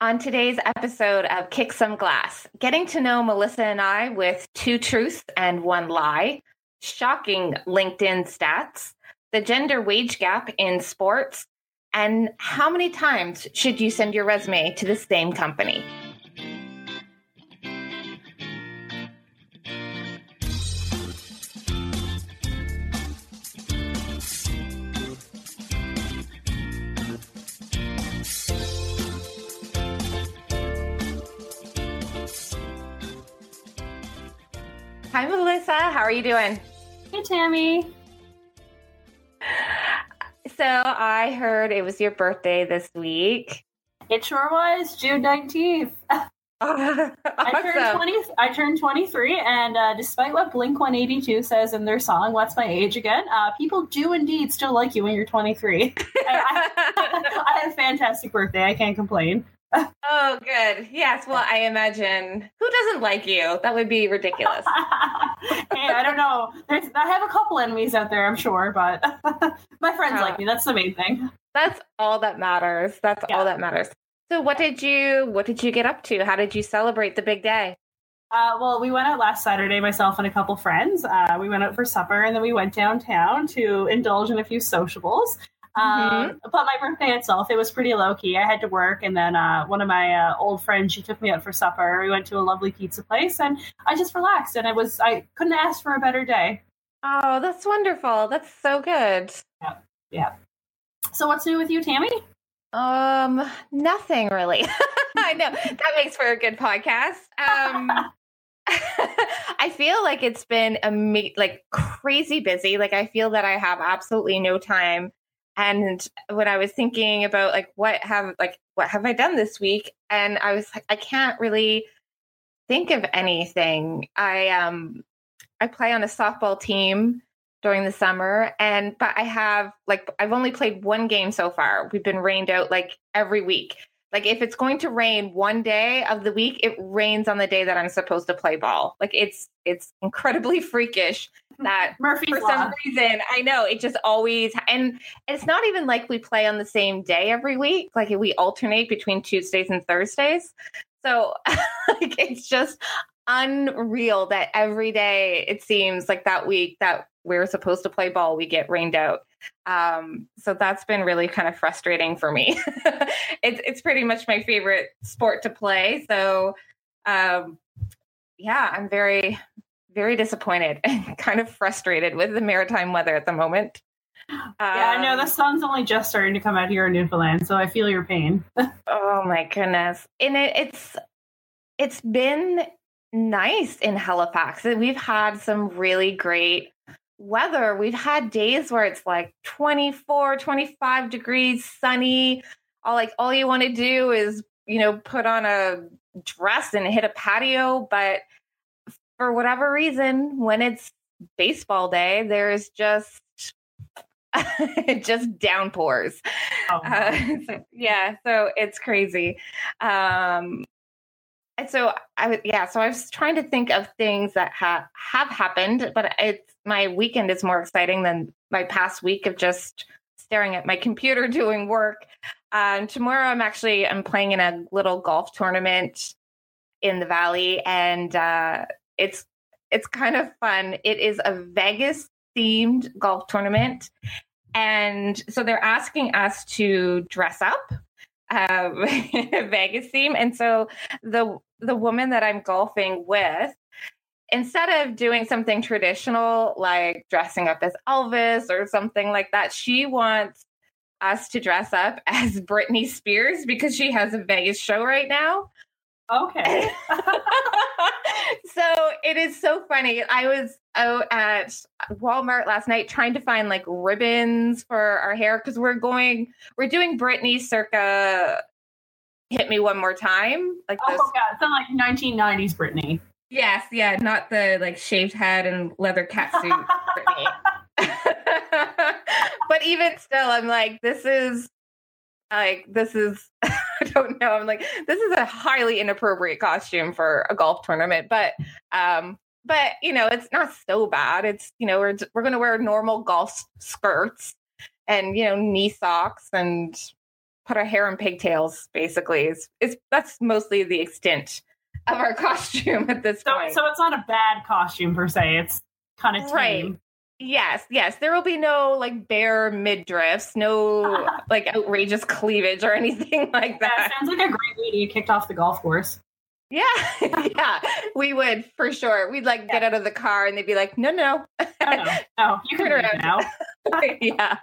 On today's episode of Kick Some Glass, getting to know Melissa and I with two truths and one lie, shocking LinkedIn stats, the gender wage gap in sports, and how many times should you send your resume to the same company? Hi, Melissa. How are you doing? Hey, Tammy. So, I heard it was your birthday this week. It sure was June 19th. awesome. I turned 20 I turned 23 and uh, despite what Blink 182 says in their song What's My Age Again, uh, people do indeed still like you when you're 23. I, I, I had a fantastic birthday. I can't complain. Oh, good. Yes. Well, I imagine who doesn't like you? That would be ridiculous. hey, I don't know. There's, I have a couple enemies out there, I'm sure, but my friends Oh. like me. That's the main thing. That's all that matters. That's Yeah. all that matters. So, what did you what did you get up to? How did you celebrate the big day? Uh, well, we went out last Saturday, myself and a couple friends. Uh, we went out for supper and then we went downtown to indulge in a few sociables. Um, But my birthday itself, it was pretty low key. I had to work, and then uh, one of my uh, old friends, she took me out for supper. We went to a lovely pizza place, and I just relaxed. And it was, I couldn't ask for a better day. Oh, that's wonderful. That's so good. Yeah, yeah. So, what's new with you, Tammy? Um, nothing really. I know that makes for a good podcast. Um, I feel like it's been a ama- like crazy busy. Like I feel that I have absolutely no time. And when I was thinking about like what have like what have I done this week, and I was like, I can't really think of anything. I um I play on a softball team during the summer and but I have like I've only played one game so far. We've been rained out like every week. Like if it's going to rain one day of the week, it rains on the day that I'm supposed to play ball. Like it's it's incredibly freakish that Murphy's for Law. some reason I know it just always and it's not even like we play on the same day every week. Like we alternate between Tuesdays and Thursdays. So like it's just unreal that every day it seems like that week that we're supposed to play ball we get rained out um, so that's been really kind of frustrating for me it's, it's pretty much my favorite sport to play so um, yeah i'm very very disappointed and kind of frustrated with the maritime weather at the moment Yeah, I know Um, the sun's only just starting to come out here in Newfoundland, so I feel your pain. Oh my goodness. And it, it's it's been nice in Halifax. We've had some really great weather. We've had days where it's like 24, 25 degrees, sunny. All like all you want to do is, you know, put on a dress and hit a patio, but for whatever reason, when it's baseball day, there's just just downpours. Oh, Uh, so- yeah, so it's crazy. Um, so I was, yeah, so I was trying to think of things that have have happened, but it's my weekend is more exciting than my past week of just staring at my computer doing work. Um, tomorrow, I'm actually I'm playing in a little golf tournament in the valley, and uh, it's it's kind of fun. It is a Vegas themed golf tournament, and so they're asking us to dress up um, Vegas theme. And so the the woman that I'm golfing with, instead of doing something traditional like dressing up as Elvis or something like that, she wants us to dress up as Britney Spears because she has a Vegas show right now. Okay. so it is so funny. I was out at Walmart last night trying to find like ribbons for our hair because we're going, we're doing Britney circa hit me one more time. Like Oh this. god, it's not like 1990s Britney. Yes, yeah, not the like shaved head and leather cat suit Britney. but even still, I'm like, this is like this is I don't know. I'm like, this is a highly inappropriate costume for a golf tournament. But um, but you know, it's not so bad. It's you know, we're we're gonna wear normal golf skirts and you know, knee socks and put our hair in pigtails. Basically, it's, it's that's mostly the extent of our costume at this So, point. so it's not a bad costume per se. It's kind of Right. Yes, yes. There will be no like bare midriffs, no like outrageous cleavage or anything like That that. sounds like a great way to get kicked off the golf course. Yeah, yeah, we would for sure. We'd like get out of the car and they'd be like, "No, no, No, no, no. You can Turn around. now. yeah,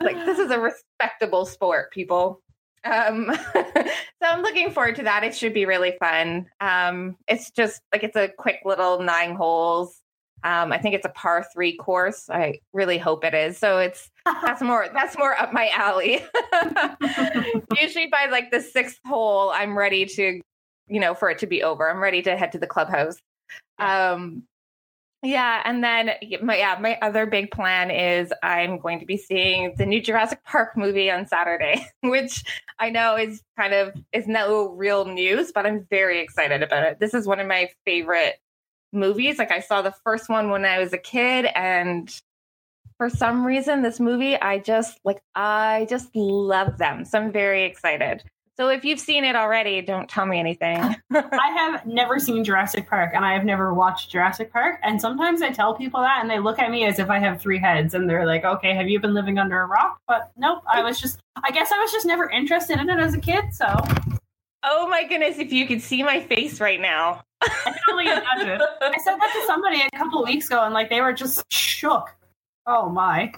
like this is a respectable sport, people." Um, so I'm looking forward to that. It should be really fun. Um, it's just like it's a quick little nine holes. Um, I think it's a par three course. I really hope it is. So it's that's more that's more up my alley. Usually by like the sixth hole, I'm ready to, you know, for it to be over. I'm ready to head to the clubhouse. Um, yeah, and then my yeah, my other big plan is I'm going to be seeing the new Jurassic Park movie on Saturday, which I know is kind of is no real news, but I'm very excited about it. This is one of my favorite movies. Like I saw the first one when I was a kid and for some reason this movie I just like I just love them. So I'm very excited. So if you've seen it already, don't tell me anything. I have never seen Jurassic Park and I have never watched Jurassic Park. And sometimes I tell people that and they look at me as if I have three heads and they're like, okay, have you been living under a rock? But nope, I was just, I guess I was just never interested in it as a kid. So oh my goodness, if you could see my face right now. Can only imagine. I said that to somebody a couple weeks ago and like they were just shook. Oh my.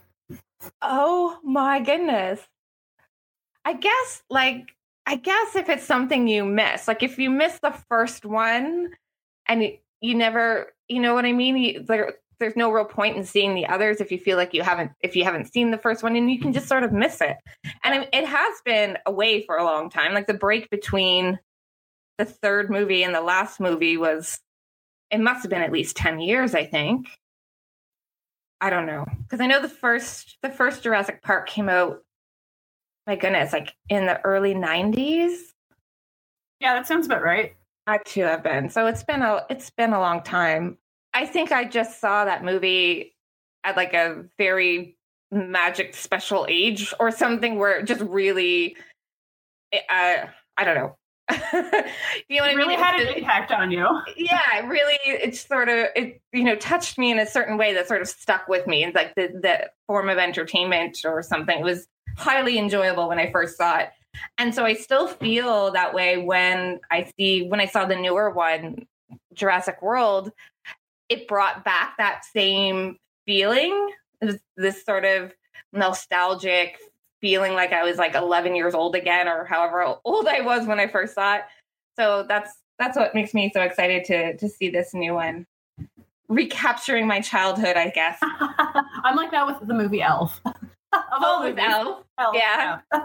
Oh my goodness. I guess like I guess if it's something you miss, like if you miss the first one and you, you never, you know what I mean? You, there, there's no real point in seeing the others if you feel like you haven't if you haven't seen the first one and you can just sort of miss it. And it has been away for a long time. Like the break between the third movie and the last movie was it must have been at least 10 years, I think. I don't know because I know the first the first Jurassic Park came out. My goodness, like in the early '90s. Yeah, that sounds about right. I too have been. So it's been a it's been a long time. I think I just saw that movie at like a very magic special age or something where it just really, uh, I don't know. you know It I really mean? had an impact on you. yeah it really it sort of it you know touched me in a certain way that sort of stuck with me it's like the the form of entertainment or something it was highly enjoyable when i first saw it and so i still feel that way when i see when i saw the newer one jurassic world it brought back that same feeling this, this sort of nostalgic feeling like i was like 11 years old again or however old i was when i first saw it. So that's that's what makes me so excited to to see this new one. Recapturing my childhood i guess. I'm like that with the movie Elf. oh with elf. Elf, Yeah.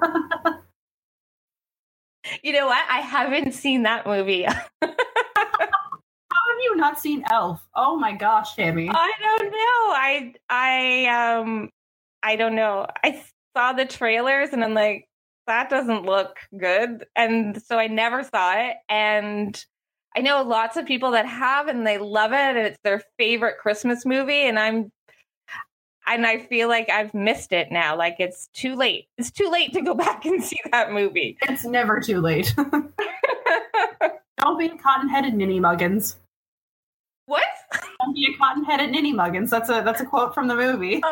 you know what? I haven't seen that movie. How have you not seen Elf? Oh my gosh, Tammy. i don't know. I i um i don't know. I saw the trailers and i'm like that doesn't look good and so i never saw it and i know lots of people that have and they love it and it's their favorite christmas movie and i'm and i feel like i've missed it now like it's too late it's too late to go back and see that movie It's never too late. Don't be a cotton-headed ninny muggins. what Don't be a cotton-headed ninny muggins. That's a that's a quote from the movie.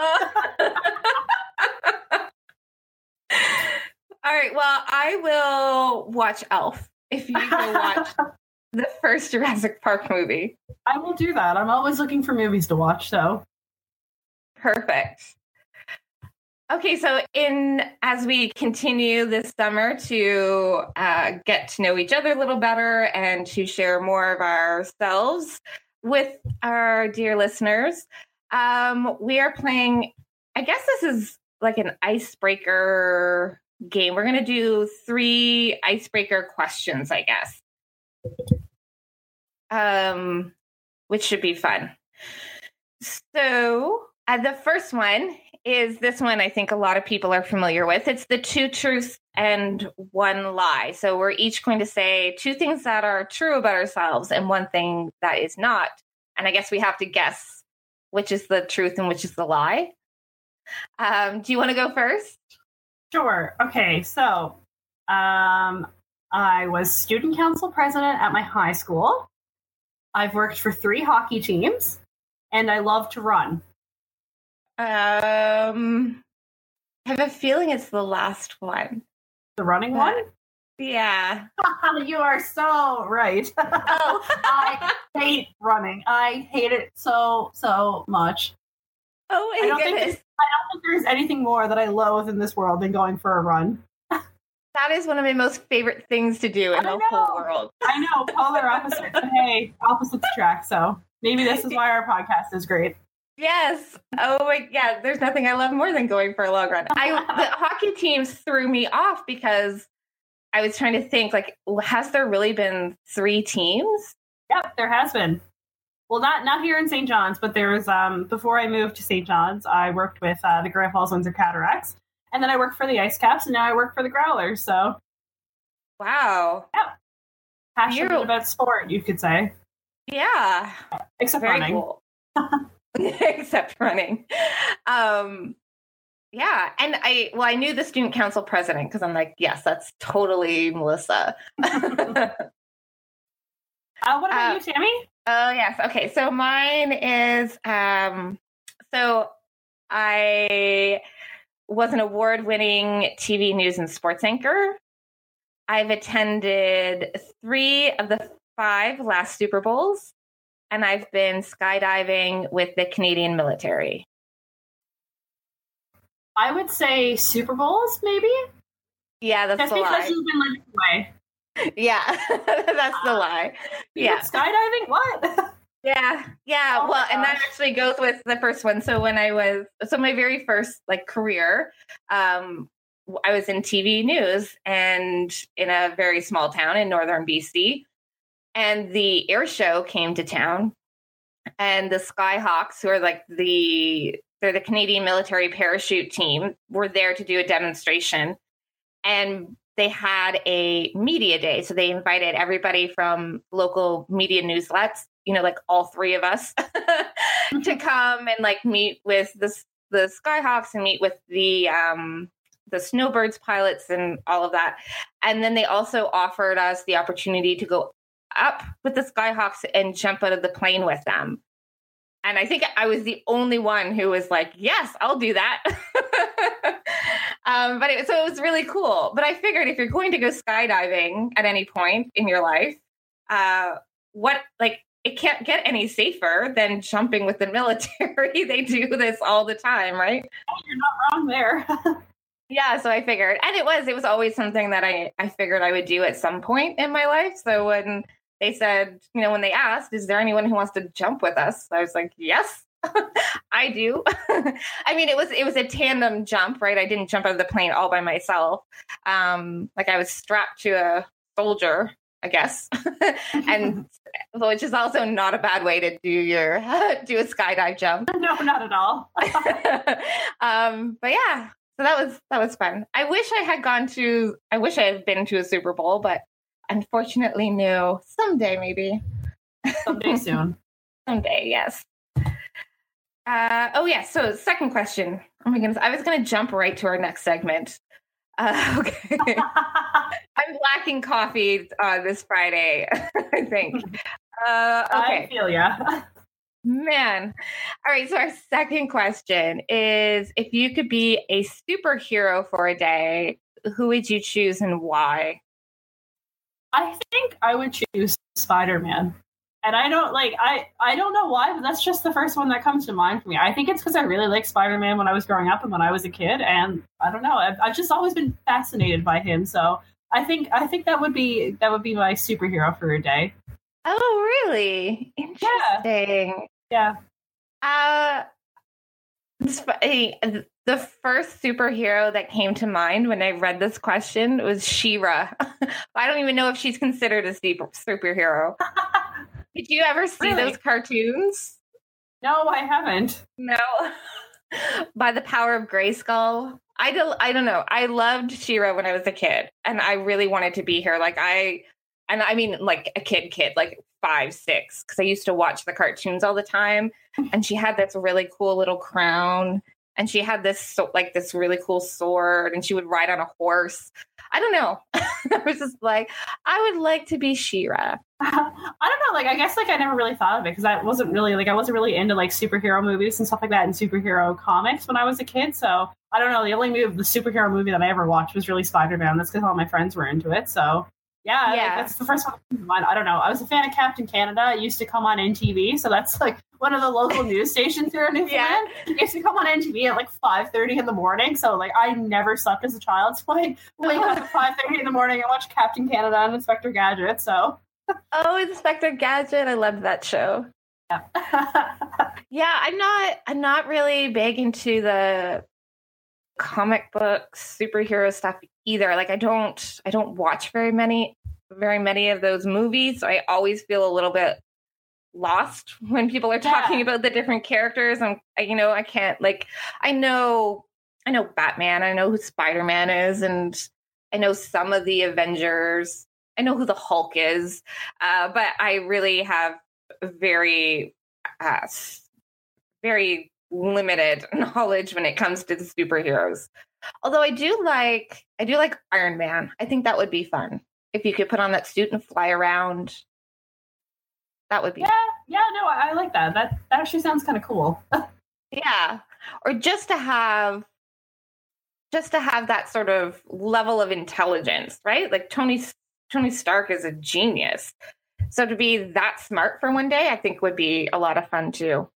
All right. Well, I will watch Elf if you go watch the first Jurassic Park movie. I will do that. I'm always looking for movies to watch. So Perfect. Okay, so in as we continue this summer to uh, get to know each other a little better and to share more of ourselves with our dear listeners, um, we are playing. I guess this is like an icebreaker game. We're going to do three icebreaker questions, I guess, um, which should be fun. So, uh, the first one is this one I think a lot of people are familiar with. It's the two truths and one lie. So, we're each going to say two things that are true about ourselves and one thing that is not. And I guess we have to guess which is the truth and which is the lie. Um, do you want to go first? Sure. Okay. So Um, I was student council president at my high school. I've worked for three hockey teams, and I love to run. Um, I have a feeling it's the last one. The running one? Yeah. you are so right. oh, I hate running. I hate it so, so much. Oh my I don't goodness. Think, don't think there's anything more that I loathe in this world than going for a run. That is one of my most favorite things to do in the whole world. I know, polar opposites. hey, opposites attract. So maybe this is why our podcast is great. Yes. Oh my yeah, there's nothing I love more than going for a long run. I the hockey teams threw me off because I was trying to think like has there really been three teams? Yep, there has been. Well, not not here in St. John's, but there was um before I moved to St. John's, I worked with uh, the Grand Falls Windsor Cataracts, and then I worked for the Ice Caps, and now I work for the Growlers. So Wow. yeah, passionate You- about sport, you could say, Yeah. except Very running. cool. Except running. Um yeah, and I well I knew the student council president because I'm like, yes, that's totally Melissa. Uh, what about Uh, you, Tammy? Oh yes. Okay. So mine is um so I was an award-winning TV news and sports anchor. I've attended 3 of the 5 last Super Bowls and I've been skydiving with the Canadian military. I would say Super Bowls, maybe. Yeah, that's Just because lie. you've been living away. Yeah, that's the lie. You Yeah. skydiving. What? Yeah, yeah. Oh well, and that actually goes with the first one. So when I was so my very first like career, um, I was in TV news and in a very small town in northern BC, and the air show came to town, and the Skyhawks, who are like the they're the Canadian military parachute team, were there to do a demonstration, and they had a media day. So they invited everybody from local media newslets, you know, like all three of us, to come and like meet with the the Skyhawks and meet with the um the Snowbirds pilots and all of that. And then they also offered us the opportunity to go up with the Skyhawks and jump out of the plane with them. And I think I was the only one who was like, "Yes, I'll do that." um, but it, so it was really cool. But I figured if you're going to go skydiving at any point in your life, uh, what like it can't get any safer than jumping with the military. they do this all the time, right? You're not wrong there. Yeah, so I figured, and it was it was always something that I I figured I would do at some point in my life. So when they said, you know, when they asked, "Is there anyone who wants to jump with us?" I was like, "Yes, I do." I mean, it was it was a tandem jump, right? I didn't jump out of the plane all by myself. Um, like I was strapped to a soldier, I guess, and which is also not a bad way to do your do a skydive jump. no, not at all. um, but yeah, so that was that was fun. I wish I had gone to. I wish I had been to a Super Bowl, but unfortunately, no. Someday, maybe. Someday soon. Someday, yes. Uh, oh yeah. So second question. Oh my goodness, I was going to jump right to our next segment. Uh, okay, I'm lacking coffee uh, this Friday. I think. Uh, okay. I feel ya. Man. All right. So, our second question is if you could be a superhero for a day, who would you choose and why? I think I would choose Spider Man. And I don't like I I don't know why, but that's just the first one that comes to mind for me. I think it's because I really liked Spider Man when I was growing up and when I was a kid, and I don't know. I've, I've just always been fascinated by him. So I think I think that would be that would be my superhero for a day. Oh, really? Interesting. Yeah. Uh, the first superhero that came to mind when I read this question was She-Ra. I don't even know if she's considered a super, superhero. Did you ever see Really? those cartoons? no, I haven't. No. By the power of Grayskull. I don't I don't know. I loved She-Ra when I was a kid and I really wanted to be here. Like I and I mean like a kid kid, like five, six, because I used to watch the cartoons all the time. And she had this really cool little crown and she had this like this really cool sword and she would ride on a horse. I don't know. I was just like, I would like to be She-Ra. I don't know. Like, I guess like I never really thought of it because I wasn't really like I wasn't really into like superhero movies and stuff like that and superhero comics when I was a kid. So I don't know. The only movie, the superhero movie that I ever watched was really Spider Man. That's because all my friends were into it. So yeah, yeah. Like, that's the first one. I don't know. I was a fan of Captain Canada. It used to come on NTV, so that's like one of the local news stations here in Newfoundland. Yeah. It used to come on NTV at like five thirty in the morning. So like I never slept as a child. So like wake up at five thirty in the morning and watch Captain Canada and Inspector Gadget. So oh, Inspector Gadget! I loved that show. Yeah. yeah, I'm not. I'm not really big into the comic books, superhero stuff either. Like I don't I don't watch very many very many of those movies. So I always feel a little bit lost when people are talking yeah. about the different characters. And you know, I can't like I know I know Batman, I know who Spider-Man is, and I know some of the Avengers. I know who the Hulk is. Uh, but I really have very uh, very limited knowledge when it comes to the superheroes. Although I do like I do like Iron Man. I think that would be fun. If you could put on that suit and fly around. That would be Yeah, yeah, no, I, I like that. That that actually sounds kind of cool. yeah. Or just to have just to have that sort of level of intelligence, right? Like Tony Tony Stark is a genius. So to be that smart for one day, I think would be a lot of fun too.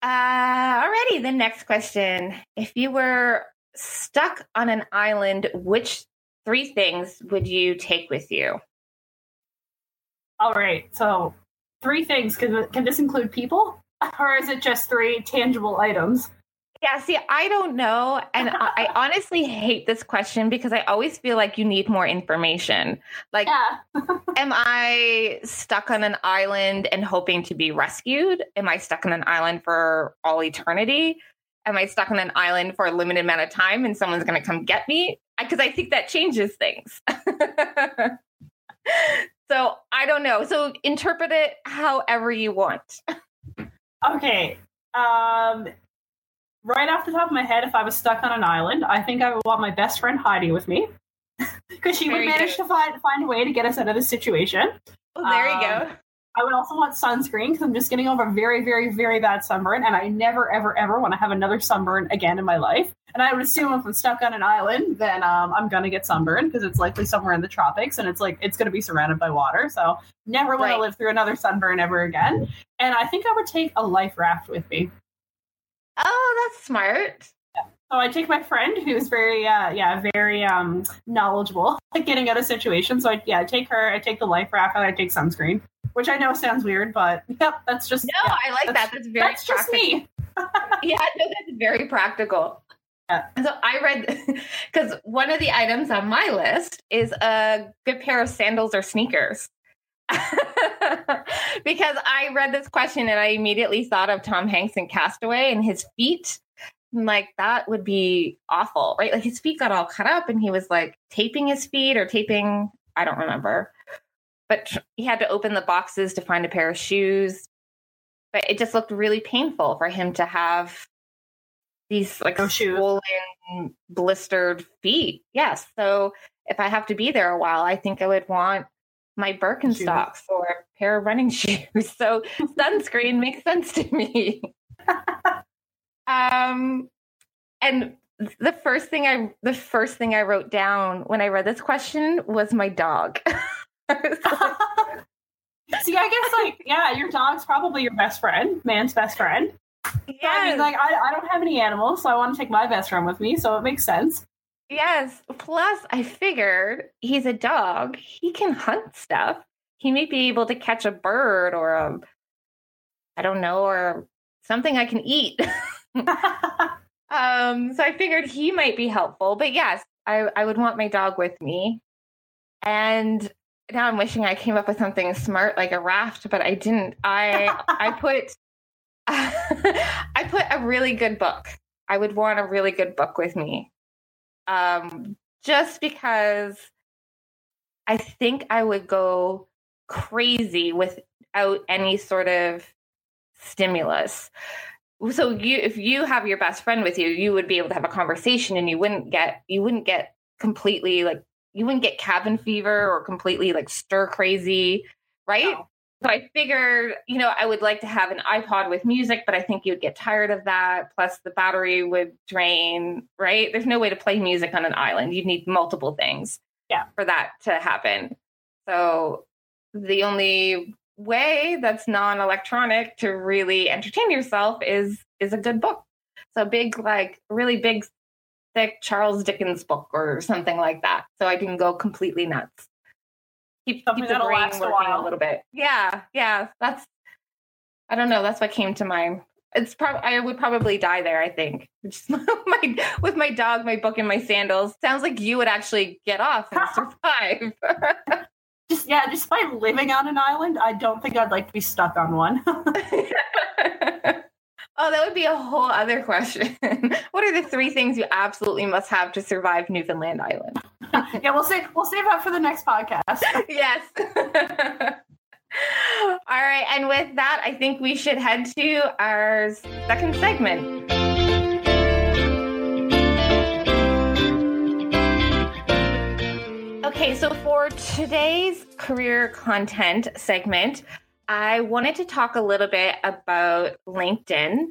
Uh, alrighty, the next question. If you were stuck on an island, which three things would you take with you? All right, so three things. Can, can this include people? Or is it just three tangible items? Yeah, see, I don't know. And I, I, honestly hate this question because I always feel like you need more information. Like, yeah. am I stuck on an island and hoping to be rescued? Am I stuck on an island for all eternity? Am I stuck on an island for a limited amount of time and someone's going to come get me? Because I think that changes things. so I don't know. So interpret it however you want. Okay. Um, right off the top of my head, if I was stuck on an island, I think I would want my best friend Heidi with me because she Very would manage good. to find find a way to get us out of the situation. Well, there um, you go. I would also want sunscreen because I'm just getting over a very, very, very bad sunburn, and I never, ever, ever want to have another sunburn again in my life. And I would assume if I'm stuck on an island, then um, I'm gonna get sunburned because it's likely somewhere in the tropics, and it's like it's gonna be surrounded by water. So never want right. to live through another sunburn ever again. And I think I would take a life raft with me. Oh, that's smart. So I take my friend who's very, uh, yeah, very um, knowledgeable at getting out of situations. So I, yeah, I take her. I take the life raft, and I take sunscreen, which I know sounds weird, but yep, that's just no. Yeah, I like that. That's very that's practical. just me. yeah, no, that's very practical. Yeah. So I read because one of the items on my list is a good pair of sandals or sneakers. because I read this question and I immediately thought of Tom Hanks in Castaway and his feet. like that would be awful, right? Like his feet got all cut up and he was like taping his feet or taping, I don't remember. But he had to open the boxes to find a pair of shoes. But it just looked really painful for him to have these like no swollen, blistered feet. Yes. So if I have to be there a while, I think I would want my Birkenstocks or a pair of running shoes. So sunscreen makes sense to me. um, and the first thing I the first thing I wrote down when I read this question was my dog. See, I guess like yeah, your dog's probably your best friend, man's best friend. Yeah, I mean, like I, I don't have any animals, so I want to take my best friend with me, so it makes sense. Yes. Plus, I figured he's a dog. He can hunt stuff. He may be able to catch a bird or a, I don't know, or something I can eat. um, so I figured he might be helpful. But yes, I, I would want my dog with me. And now I'm wishing I came up with something smart like a raft, but I didn't. I I put I put a really good book. I would want a really good book with me um, just because I think I would go crazy without any sort of stimulus. so you if you have your best friend with you, you would be able to have a conversation and you wouldn't get you wouldn't get completely like you wouldn't get cabin fever or completely like stir crazy, right? No. So I figured, you know, I would like to have an iPod with music, but I think you'd get tired of that. Plus, the battery would drain, right? There's no way to play music on an island. You'd need multiple things yeah. for that to happen. So the only way that's non-electronic to really entertain yourself is is a good book. So big, like really big, thick Charles Dickens book or something like that. So I can go completely nuts keep, keep the brain working a, a, little bit. Yeah, yeah. That's I don't know. That's what came to mind. It's probably I would probably die there. I think just my with my dog, my book, and my sandals. Sounds like you would actually get off and survive. just yeah, just by living on an island, I don't think I'd like to be stuck on one. Oh, that would be a whole other question. what are the three things you absolutely must have to survive Newfoundland Island? yeah, we'll save we'll save that for the next podcast. yes. All right, and with that, I think we should head to our second segment. Okay, so for today's career content segment, I wanted to talk a little bit about LinkedIn.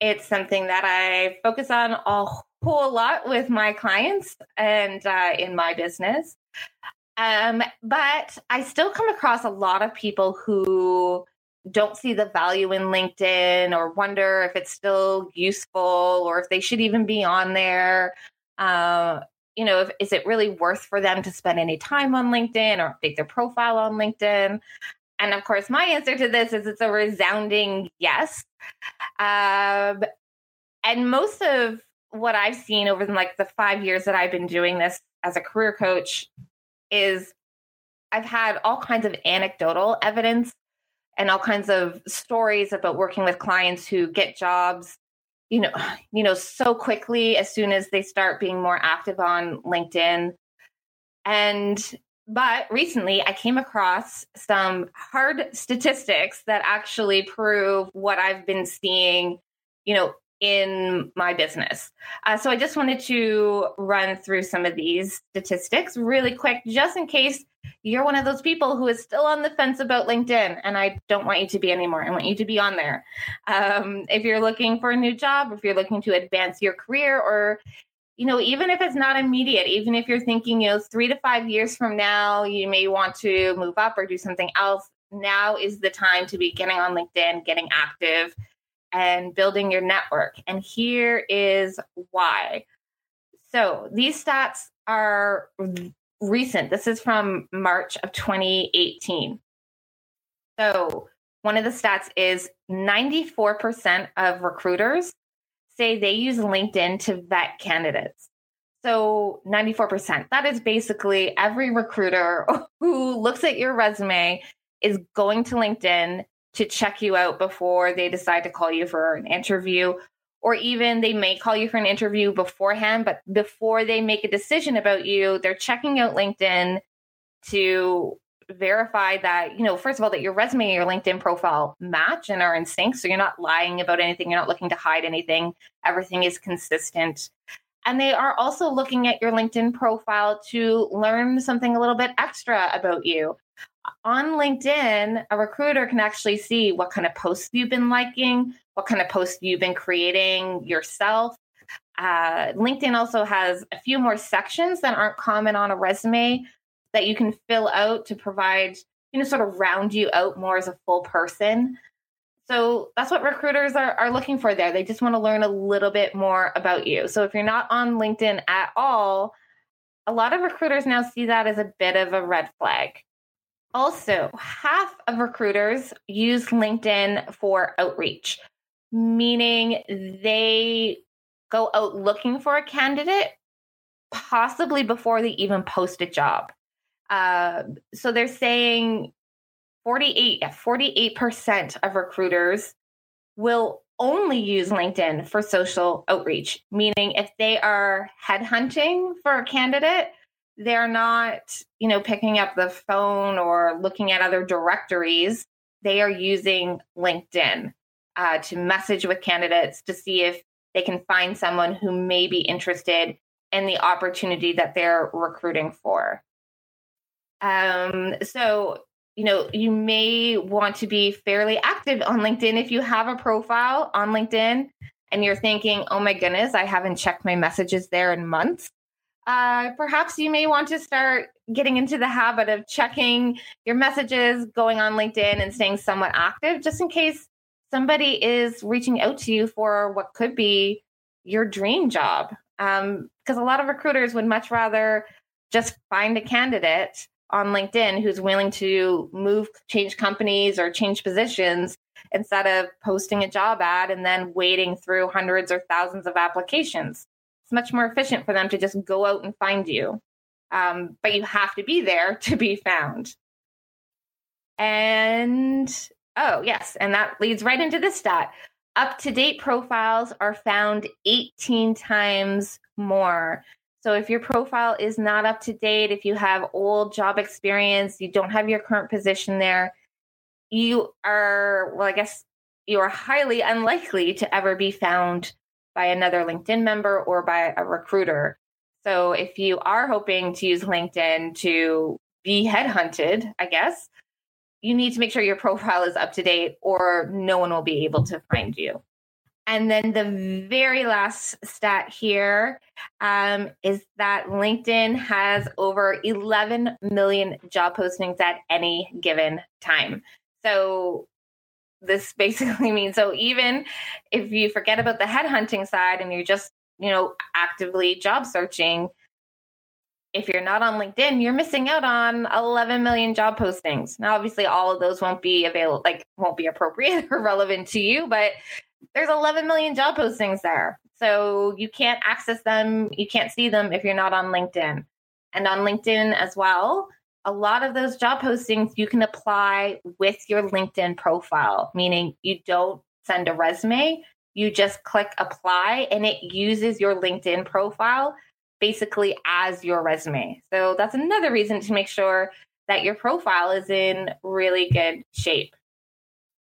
It's something that I focus on a whole lot with my clients and uh, in my business. Um, but I still come across a lot of people who don't see the value in LinkedIn or wonder if it's still useful or if they should even be on there. Uh, you know, if, is it really worth for them to spend any time on LinkedIn or update their profile on LinkedIn? And of course, my answer to this is it's a resounding yes. Um, and most of what I've seen over the, like the five years that I've been doing this as a career coach is I've had all kinds of anecdotal evidence and all kinds of stories about working with clients who get jobs you know you know so quickly as soon as they start being more active on linkedin and but recently I came across some hard statistics that actually prove what I've been seeing, you know, in my business. Uh, so I just wanted to run through some of these statistics really quick, just in case you're one of those people who is still on the fence about LinkedIn. And I don't want you to be anymore. I want you to be on there. Um, if you're looking for a new job, if you're looking to advance your career, or you know, even if it's not immediate, even if you're thinking, you know, three to five years from now, you may want to move up or do something else. Now is the time to be getting on LinkedIn, getting active, and building your network. And here is why. So these stats are recent. This is from March of 2018. So one of the stats is 94% of recruiters say they use LinkedIn to vet candidates. So 94%. That is basically every recruiter who looks at your resume is going to LinkedIn to check you out before they decide to call you for an interview. Or even they may call you for an interview beforehand, but before they make a decision about you, they're checking out LinkedIn to verify that, you know, first of all, that your resume and your LinkedIn profile match and are in sync. So you're not lying about anything, you're not looking to hide anything, everything is consistent. And they are also looking at your LinkedIn profile to learn something a little bit extra about you. On LinkedIn, a recruiter can actually see what kind of posts you've been liking, what kind of posts you've been creating yourself. Uh, LinkedIn also has a few more sections that aren't common on a resume that you can fill out to provide, you know, sort of round you out more as a full person. So that's what recruiters are, are looking for there. They just want to learn a little bit more about you. So if you're not on LinkedIn at all, a lot of recruiters now see that as a bit of a red flag. Also, half of recruiters use LinkedIn for outreach, meaning they go out looking for a candidate possibly before they even post a job. Uh, so they're saying 48, 48% of recruiters will only use LinkedIn for social outreach, meaning if they are headhunting for a candidate, they're not, you know, picking up the phone or looking at other directories. They are using LinkedIn. uh, to message with candidates to see if they can find someone who may be interested in the opportunity that they're recruiting for. Um, so, you know, you may want to be fairly active on LinkedIn if you have a profile on LinkedIn and you're thinking, oh my goodness, I haven't checked my messages there in months. Uh, perhaps you may want to start getting into the habit of checking your messages, going on LinkedIn, and staying somewhat active just in case somebody is reaching out to you for what could be your dream job. Because um, a lot of recruiters would much rather just find a candidate on LinkedIn who's willing to move, change companies, or change positions instead of posting a job ad and then wading through hundreds or thousands of applications. It's much more efficient for them to just go out and find you. Um, but you have to be there to be found. And oh, yes, and that leads right into this stat. Up to date profiles are found 18 times more. So if your profile is not up to date, if you have old job experience, you don't have your current position there, you are, well, I guess you are highly unlikely to ever be found by another LinkedIn member or by a recruiter. So if you are hoping to use LinkedIn to be headhunted, I guess, you need to make sure your profile is up to date or no one will be able to find you. And then the very last stat here um, is that LinkedIn has over 11 million job postings at any given time. So this basically means so even if you forget about the headhunting side and you're just, you know, actively job searching, if you're not on LinkedIn, you're missing out on 11 million job postings. Now, obviously, all of those won't be available, like, won't be appropriate or relevant to you, but there's 11 million job postings there. So you can't access them, you can't see them if you're not on LinkedIn. And on LinkedIn as well, a lot of those job postings you can apply with your LinkedIn profile, meaning you don't send a resume, you just click apply and it uses your LinkedIn profile basically as your resume. So that's another reason to make sure that your profile is in really good shape.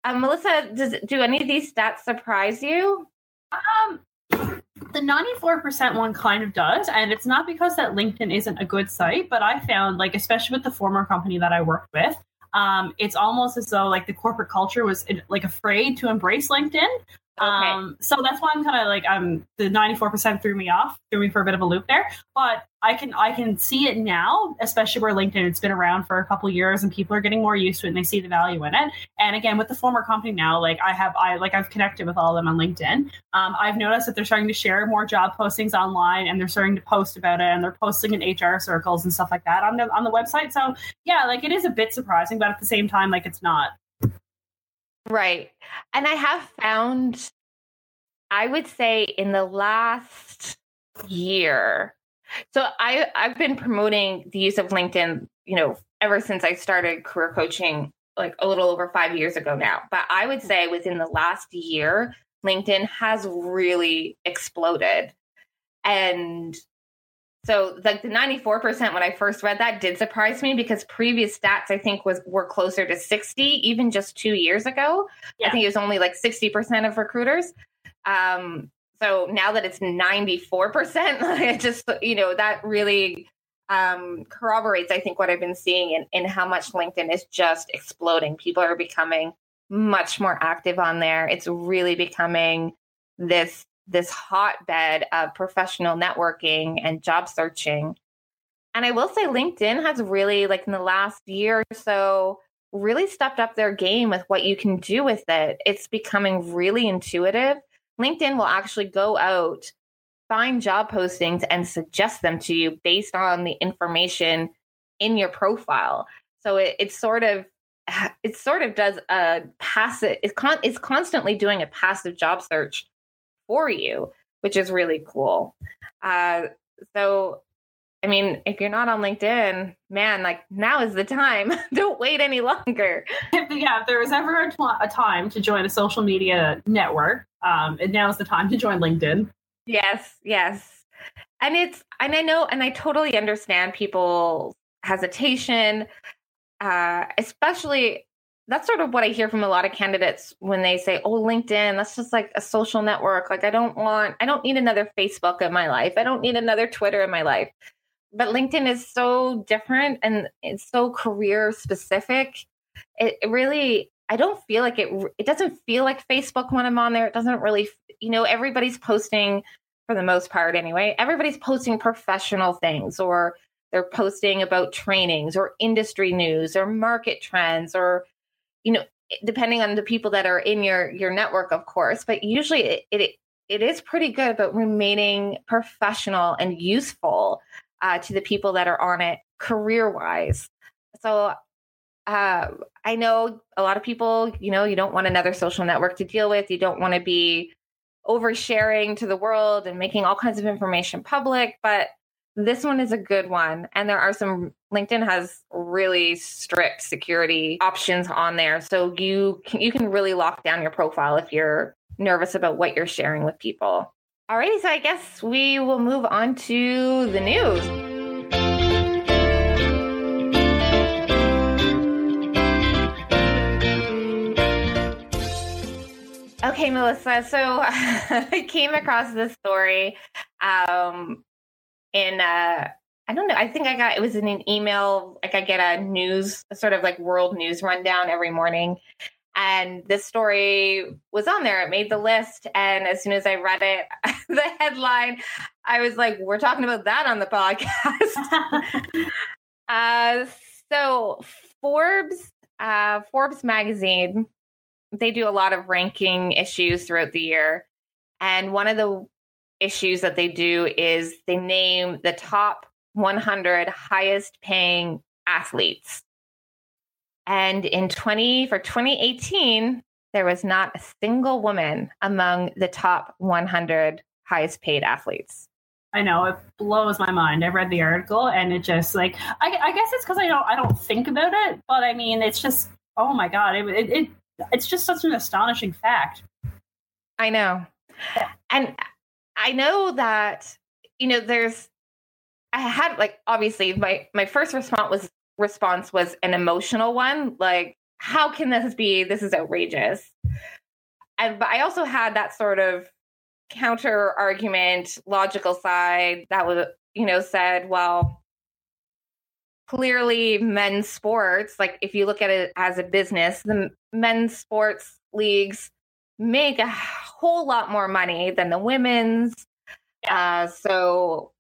Um, Melissa, does do any of these stats surprise you? Um, the 94% one kind of does, and it's not because that LinkedIn isn't a good site, but I found like especially with the former company that I worked with, um, it's almost as though like the corporate culture was like afraid to embrace LinkedIn Okay. Um, so that's why I'm kind of like I'm the 94% threw me off, threw me for a bit of a loop there. But I can I can see it now, especially where LinkedIn it's been around for a couple years and people are getting more used to it and they see the value in it. And again, with the former company now, like I have I like I've connected with all of them on LinkedIn. Um, I've noticed that they're starting to share more job postings online and they're starting to post about it and they're posting in HR circles and stuff like that on the on the website. So yeah, like it is a bit surprising, but at the same time, like it's not Right. And I have found, I would say in the last year, so I, I've been promoting the use of LinkedIn, you know, ever since I started career coaching like a little over five years ago now. But I would say within the last year, LinkedIn has really exploded. And so like the 94% when I first read that did surprise me because previous stats I think was were closer to 60 even just 2 years ago. Yeah. I think it was only like 60% of recruiters. Um so now that it's 94%, it just you know that really um, corroborates I think what I've been seeing in, in how much LinkedIn is just exploding. People are becoming much more active on there. It's really becoming this this hotbed of professional networking and job searching. And I will say LinkedIn has really, like in the last year or so, really stepped up their game with what you can do with it. It's becoming really intuitive. LinkedIn will actually go out, find job postings, and suggest them to you based on the information in your profile. So it, it's sort of it sort of does a passive it's con- it's constantly doing a passive job search for you, which is really cool. Uh, so, I mean, if you're not on LinkedIn, man, like now is the time. Don't wait any longer. If, yeah, if there was ever a, time to join a social media network, um, now is the time to join LinkedIn. Yes, yes. And it's, and I know, and I totally understand people's hesitation, uh, especially that's sort of what I hear from a lot of candidates when they say, "Oh, LinkedIn, that's just like a social network. Like I don't want I don't need another Facebook in my life. I don't need another Twitter in my life." But LinkedIn is so different and it's so career specific. It, it really I don't feel like it it doesn't feel like Facebook when I'm on there. It doesn't really you know, everybody's posting for the most part anyway. Everybody's posting professional things or they're posting about trainings or industry news or market trends or you know depending on the people that are in your your network of course but usually it it, it is pretty good about remaining professional and useful uh, to the people that are on it career wise so uh, i know a lot of people you know you don't want another social network to deal with. You don't want to be oversharing to the world and making all kinds of information public but this one is a good one. And there are some, LinkedIn has really strict security options on there. So you can, you can really lock down your profile if you're nervous about what you're sharing with people. Alrighty, so I guess we will move on to the news. Okay, Melissa. So I came across this story um, in uh I don't know. I think I got it was in an email. Like I get a news, sort of like world news rundown every morning, and this story was on there. It made the list, and as soon as I read it, the headline, I was like, "We're talking about that on the podcast." uh, so Forbes, uh, Forbes magazine, they do a lot of ranking issues throughout the year, and one of the issues that they do is they name the top 100 highest paying athletes. And in 20 for 2018, there was not a single woman among the top 100 highest paid athletes. I know it blows my mind. I've read the article and it just like I, I guess it's because I don't I don't think about it, but I mean it's just oh my god, it, it, it it's just such an astonishing fact. I know, and I know that you know there's I had like obviously my my first response was response was an emotional one like how can this be? This is outrageous. And but I also had that sort of counter argument logical side that was you know said well clearly men's sports like if you look at it as a business the men's sports leagues make a whole lot more money than the women's. Yeah. Uh, so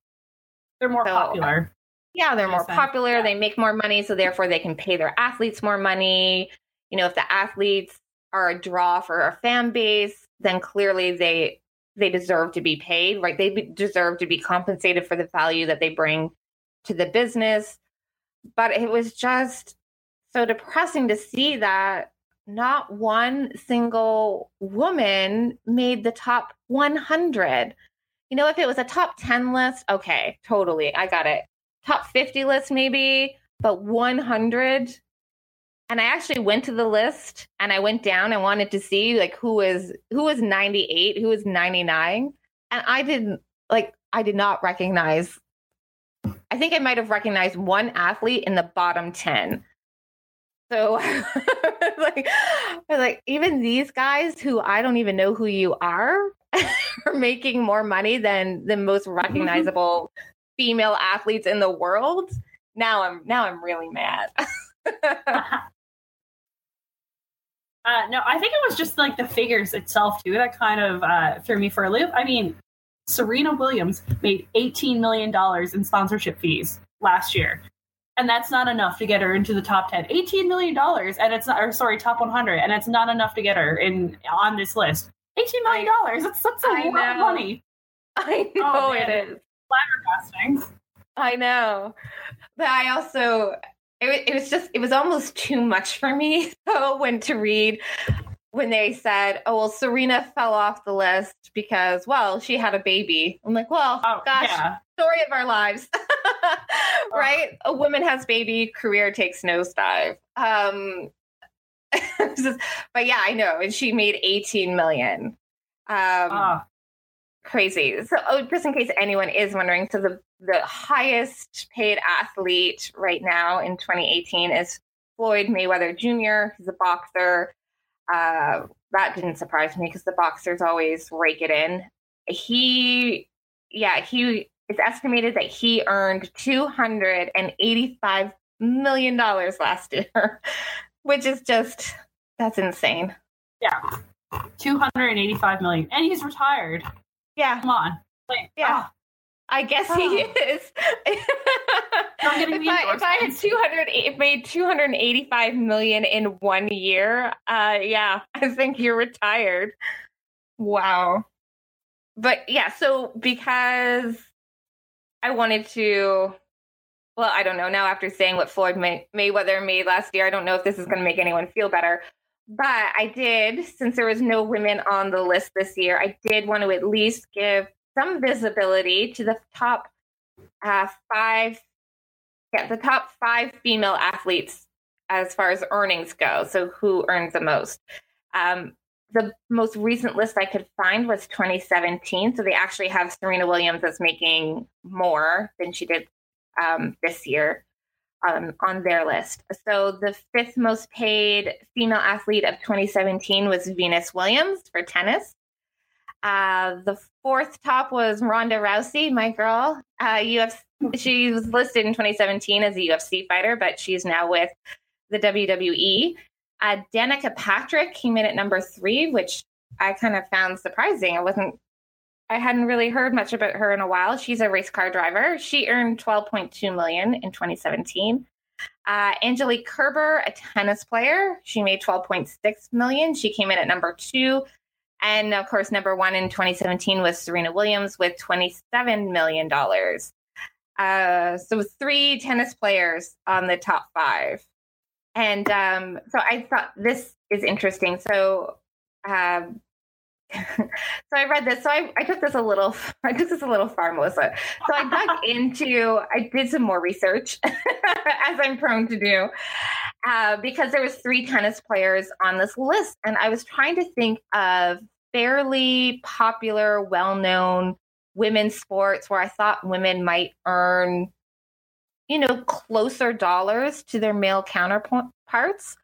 they're more so, popular. Yeah, they're more popular. Yeah. They make more money, so therefore they can pay their athletes more money. You know, if the athletes are a draw for a fan base, then clearly they they deserve to be paid, right? They deserve to be compensated for the value that they bring to the business. But it was just so depressing to see that not one single woman made the top 100. You know, if it was a top 10 list, okay, totally. I got it. Top 50 list, maybe, but 100. And I actually went to the list and I went down and wanted to see like who was who was 98, who was 99. And I didn't like I did not recognize I think I might have recognized one athlete in the bottom 10. So like like even these guys who I don't even know who you are are making more money than the most recognizable female athletes in the world. Now I'm now I'm really mad. Uh, no, I think it was just like the figures itself too that kind of uh, threw me for a loop. I mean, Serena Williams made eighteen million dollars in sponsorship fees last year and that's not enough to get her into the top 10 18 million dollars and it's not or sorry top 100 and it's not enough to get her in on this list. 18 million dollars that's, that's a I lot of money. I oh, know oh, it is. Flabbergasting. I know. But i also it, it was just it was almost too much for me so when to read when they said, "Oh well, Serena fell off the list because well, she had a baby." I'm like, "Well, oh, gosh, yeah. story of our lives." right? A woman has baby, career takes nosedive. Um but yeah, I know. And she made 18 million. Um oh. crazy. So oh, just in case anyone is wondering, so the the highest paid athlete right now in 2018 is Floyd Mayweather Jr. He's a boxer. Uh, that didn't surprise me because the boxers always rake it in. He, yeah, he it's estimated that he earned two hundred and eighty-five million dollars last year, which is just that's insane. Yeah, two hundred and eighty-five million, and he's retired. Yeah, come on. Like, yeah. Oh. I guess oh. he is. if, I, if I had 200 made 285 million in one year, uh yeah, I think you're retired. Wow. But yeah, so because I wanted to well, I don't know. Now after saying what Floyd May- Mayweather made last year, I don't know if this is going to make anyone feel better. But I did, since there was no women on the list this year, I did want to at least give some visibility to the top uh, five, yeah, the top five female athletes as far as earnings go. So who earns the most? Um, the most recent list I could find was 2017. So they actually have Serena Williams as making more than she did um, this year um, on their list. So the fifth most paid female athlete of 2017 was Venus Williams for tennis. Uh, the fourth top was Ronda Rousey, my girl. Uh, UFC, she was listed in 2017 as a UFC fighter, but she's now with the WWE. Uh, Danica Patrick came in at number three, which I kind of found surprising. I wasn't, I hadn't really heard much about her in a while. She's a race car driver. She earned 12.2 million in 2017. Uh, Angelique Kerber, a tennis player, she made 12.6 million. She came in at number two. And of course, number one in 2017 was Serena Williams with $27 million. Uh, so three tennis players on the top five. And um, so I thought this is interesting. So, um, so I read this. So I, I took this a little. I took this a little far, Melissa. So I dug into. I did some more research, as I'm prone to do, uh, because there was three tennis players on this list, and I was trying to think of fairly popular, well-known women's sports where I thought women might earn you know, closer dollars to their male counterparts.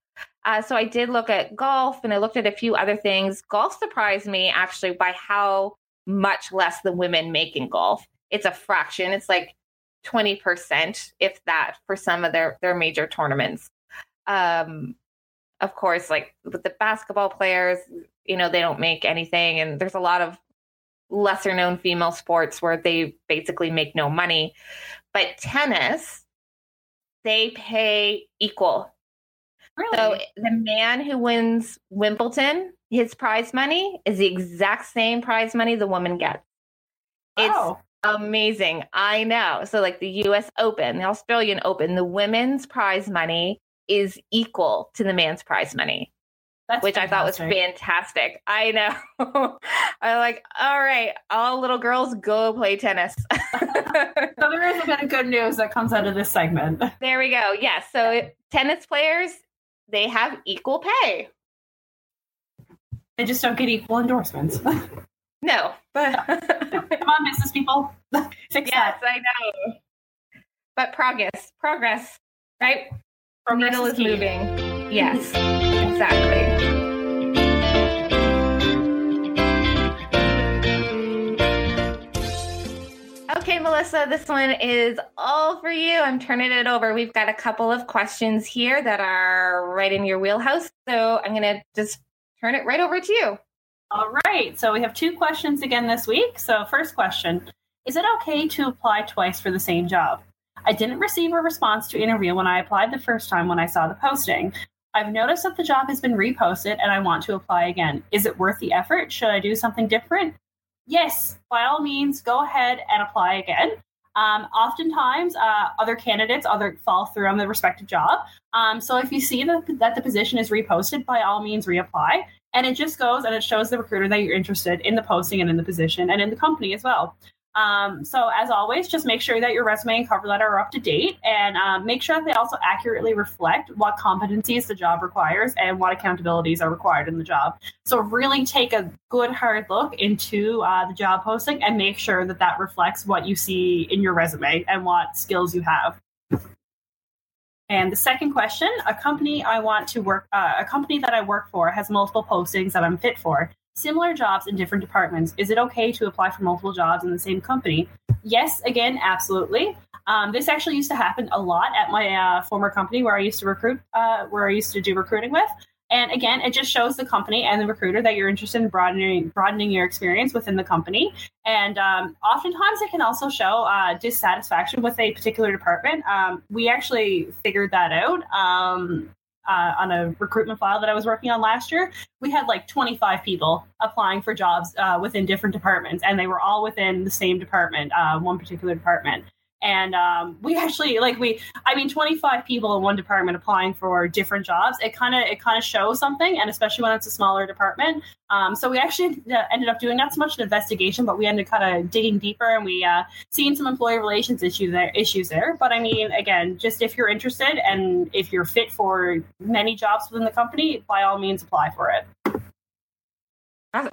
Uh, so I did look at golf and I looked at a few other things. Golf surprised me actually by how much less the women make in golf. It's a fraction. It's like 20%, if that, for some of their, their major tournaments. Um, of course, like with the basketball players, you know, they don't make anything. And there's a lot of lesser known female sports where they basically make no money. But tennis, they pay equal. Really? So the man who wins Wimbledon, his prize money is the exact same prize money the woman gets. It's oh. amazing. I know. So like the US Open, the Australian Open, the women's prize money is equal to the man's prize money. That's which fantastic. I thought was fantastic. I know. I'm like, all right, all little girls go play tennis. so there is a bit of good news that comes out of this segment. There we go. Yes. So tennis players, they have equal pay. They just don't get equal endorsements. no, but come on, business people. Fix yes, that. I know. But progress, progress, right? Progress Needle is, is moving. Yes, exactly. Okay, Melissa, this one is all for you. I'm turning it over. We've got a couple of questions here that are right in your wheelhouse. So I'm going to just turn it right over to you. All right. So we have two questions again this week. So, first question Is it okay to apply twice for the same job? I didn't receive a response to interview when I applied the first time when I saw the posting. I've noticed that the job has been reposted and I want to apply again. Is it worth the effort? Should I do something different? Yes, by all means, go ahead and apply again. Um, oftentimes, uh, other candidates other fall through on the respective job. Um, so if you see that, that the position is reposted, by all means reapply. And it just goes and it shows the recruiter that you're interested in the posting and in the position and in the company as well. Um, so, as always, just make sure that your resume and cover letter are up to date and um, make sure that they also accurately reflect what competencies the job requires and what accountabilities are required in the job. So, really take a good hard look into uh, the job posting and make sure that that reflects what you see in your resume and what skills you have. And the second question: A company I want to work, uh, a company that I work for has multiple postings that I'm fit for. Similar jobs in different departments. Is it okay to apply for multiple jobs in the same company? Yes, again, absolutely. Um, this actually used to happen a lot at my uh, former company where I used to recruit, uh, where I used to do recruiting with. And again, it just shows the company and the recruiter that you're interested in broadening broadening your experience within the company. And um, oftentimes, it can also show uh, dissatisfaction with a particular department. Um, we actually figured that out um, uh, on a recruitment file that I was working on last year. We had like 25 people applying for jobs uh, within different departments, and they were all within the same department, uh, one particular department and um, we actually like we i mean 25 people in one department applying for different jobs it kind of it kind of shows something and especially when it's a smaller department um, so we actually uh, ended up doing not so much an investigation but we ended up kind of digging deeper and we uh, seen some employee relations issues there issues there but i mean again just if you're interested and if you're fit for many jobs within the company by all means apply for it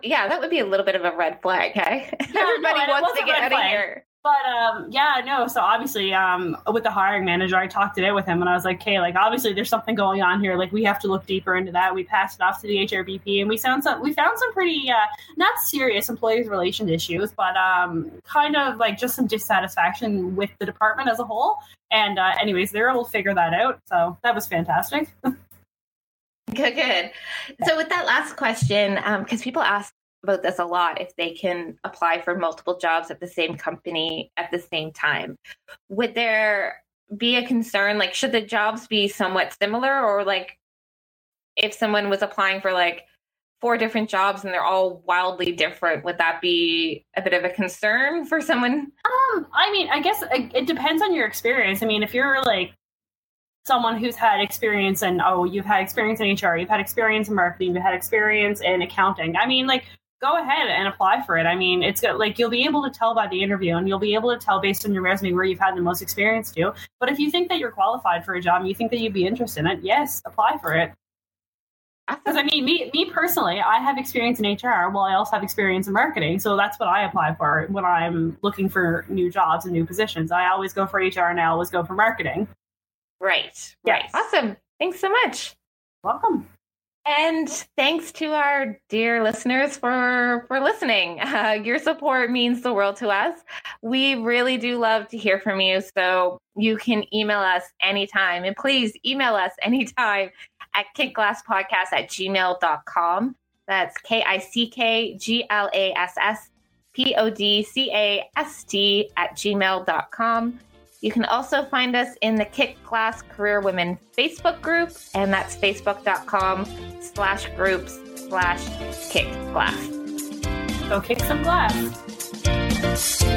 yeah, that would be a little bit of a red flag, hey? Yeah, Everybody no, wants to get out of here. But um, yeah, no. So obviously, um, with the hiring manager, I talked out with him, and I was like, "Okay, like obviously, there's something going on here. Like we have to look deeper into that." We passed it off to the HRBP, and we found some. We found some pretty uh, not serious employees' relation issues, but um, kind of like just some dissatisfaction with the department as a whole. And uh, anyways, they were able to figure that out. So that was fantastic. Good, good. So, with that last question, because um, people ask about this a lot if they can apply for multiple jobs at the same company at the same time. Would there be a concern? Like, should the jobs be somewhat similar, or like if someone was applying for like four different jobs and they're all wildly different, would that be a bit of a concern for someone? Um, I mean, I guess it, it depends on your experience. I mean, if you're like someone who's had experience in oh you've had experience in hr you've had experience in marketing you've had experience in accounting i mean like go ahead and apply for it. I mean, it's good. Like you'll be able to tell by the interview, and you'll be able to tell based on your resume where you've had the most experience to. But if you think that you're qualified for a job, and you think that you'd be interested in it, yes, apply for it. Because I mean, me me personally, I have experience in HR. Well, I also have experience in marketing, so that's what I apply for when I'm looking for new jobs and new positions. I always go for HR, and I always go for marketing. Right. Right. Yes. Awesome. Thanks so much. Welcome. And thanks to our dear listeners for for listening. Uh, your support means the world to us. We really do love to hear from you. So you can email us anytime. And please email us anytime at kickglasspodcast at gmail.com. That's K I C K G L A S S P O D C A S T at gmail.com. You can also find us in the Kick Glass Career Women Facebook group, and that's facebook.com slash groups slash kick glass. Go kick some glass.